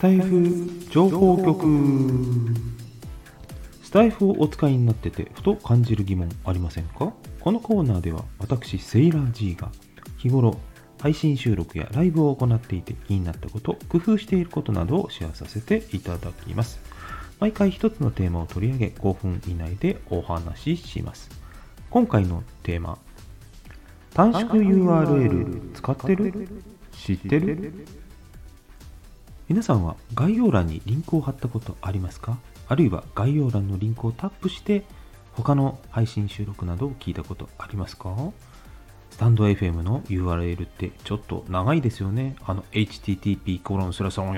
タイフ情報局。スタイフをお使いになっててふと感じる疑問ありませんか？このコーナーでは私セイラー G が日頃配信収録やライブを行っていて気になったこと工夫していることなどをシェアさせていただきます。毎回一つのテーマを取り上げ5分以内でお話しします。今回のテーマ短縮 URL 使ってる？知ってる？皆さんは概要欄にリンクを貼ったことありますか？あるいは概要欄のリンクをタップして他の配信収録などを聞いたことありますか？スタンド FM の URL ってちょっと長いですよね。あの http コロンスラスロン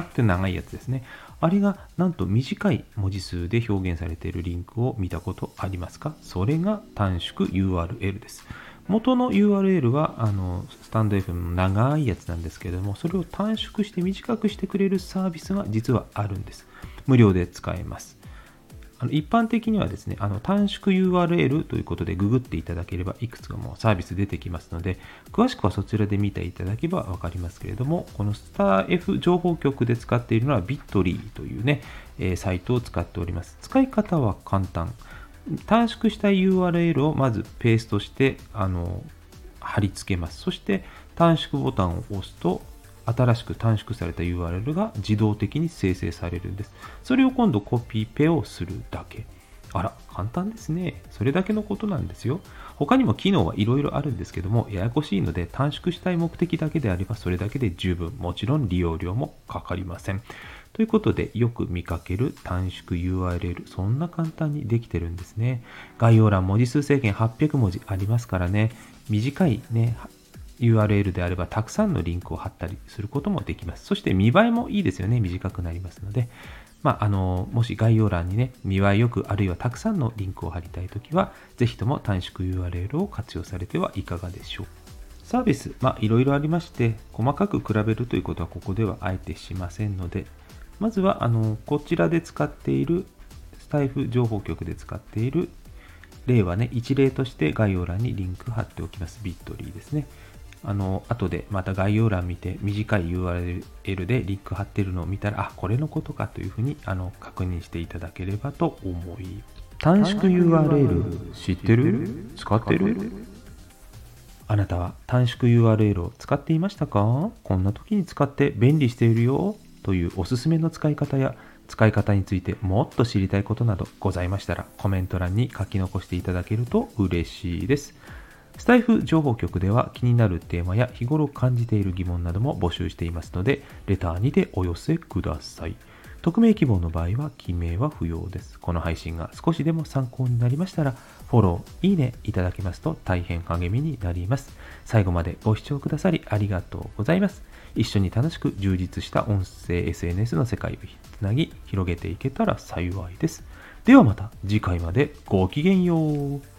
って長いやつですね。あれがなんと短い文字数で表現されているリンクを見たことありますかそれが短縮 URL です。元の URL はあのスタンド FM の長いやつなんですけれども、それを短縮して短くしてくれるサービスが実はあるんです。無料で使えます。あの一般的にはですね、あの短縮 URL ということでググっていただければいくつかもうサービス出てきますので、詳しくはそちらで見ていただければわかりますけれども、このスター F 情報局で使っているのは Bitly というね、え、サイトを使っております。使い方は簡単。短縮した URL をまずペーストしてあの貼り付けます。そして短縮ボタンを押すと新しく短縮された URL が自動的に生成されるんです。それを今度コピペをするだけ。あら、簡単ですね。それだけのことなんですよ。他にも機能はいろいろあるんですけども、ややこしいので短縮したい目的だけであればそれだけで十分。もちろん利用料もかかりません。ということで、よく見かける短縮 URL、そんな簡単にできてるんですね。概要欄文字数制限800文字ありますからね、短いね、URL であればたくさんのリンクを貼ったりすることもできます。そして見栄えもいいですよね。短くなりますので。まあ、あのもし概要欄にね、見栄えよく、あるいはたくさんのリンクを貼りたいときは、ぜひとも短縮 URL を活用されてはいかがでしょう。サービス、まあ、いろいろありまして、細かく比べるということはここではあえてしませんので、まずはあのこちらで使っているスタイフ情報局で使っている例はね、一例として概要欄にリンク貼っておきます。ビットリーですね。あの、後でまた概要欄見て短い URL でリンク貼ってるのを見たら、あ、これのことかというふうにあの確認していただければと思い短縮 URL 知ってる？使ってる？あなたは短縮 URL を使っていましたか？こんな時に使って便利しているよ。というおすすめの使い方や使い方についてもっと知りたいことなどございましたらコメント欄に書き残していただけると嬉しいです。スタイフ情報局では気になるテーマや日頃感じている疑問なども募集していますので、レターにてお寄せください。匿名希望の場合は記名は不要です。この配信が少しでも参考になりましたら、フォロー、いいねいただけますと大変励みになります。最後までご視聴くださりありがとうございます。一緒に楽しく充実した音声 SNS の世界をつなぎ広げていけたら幸いです。ではまた次回までごきげんよう。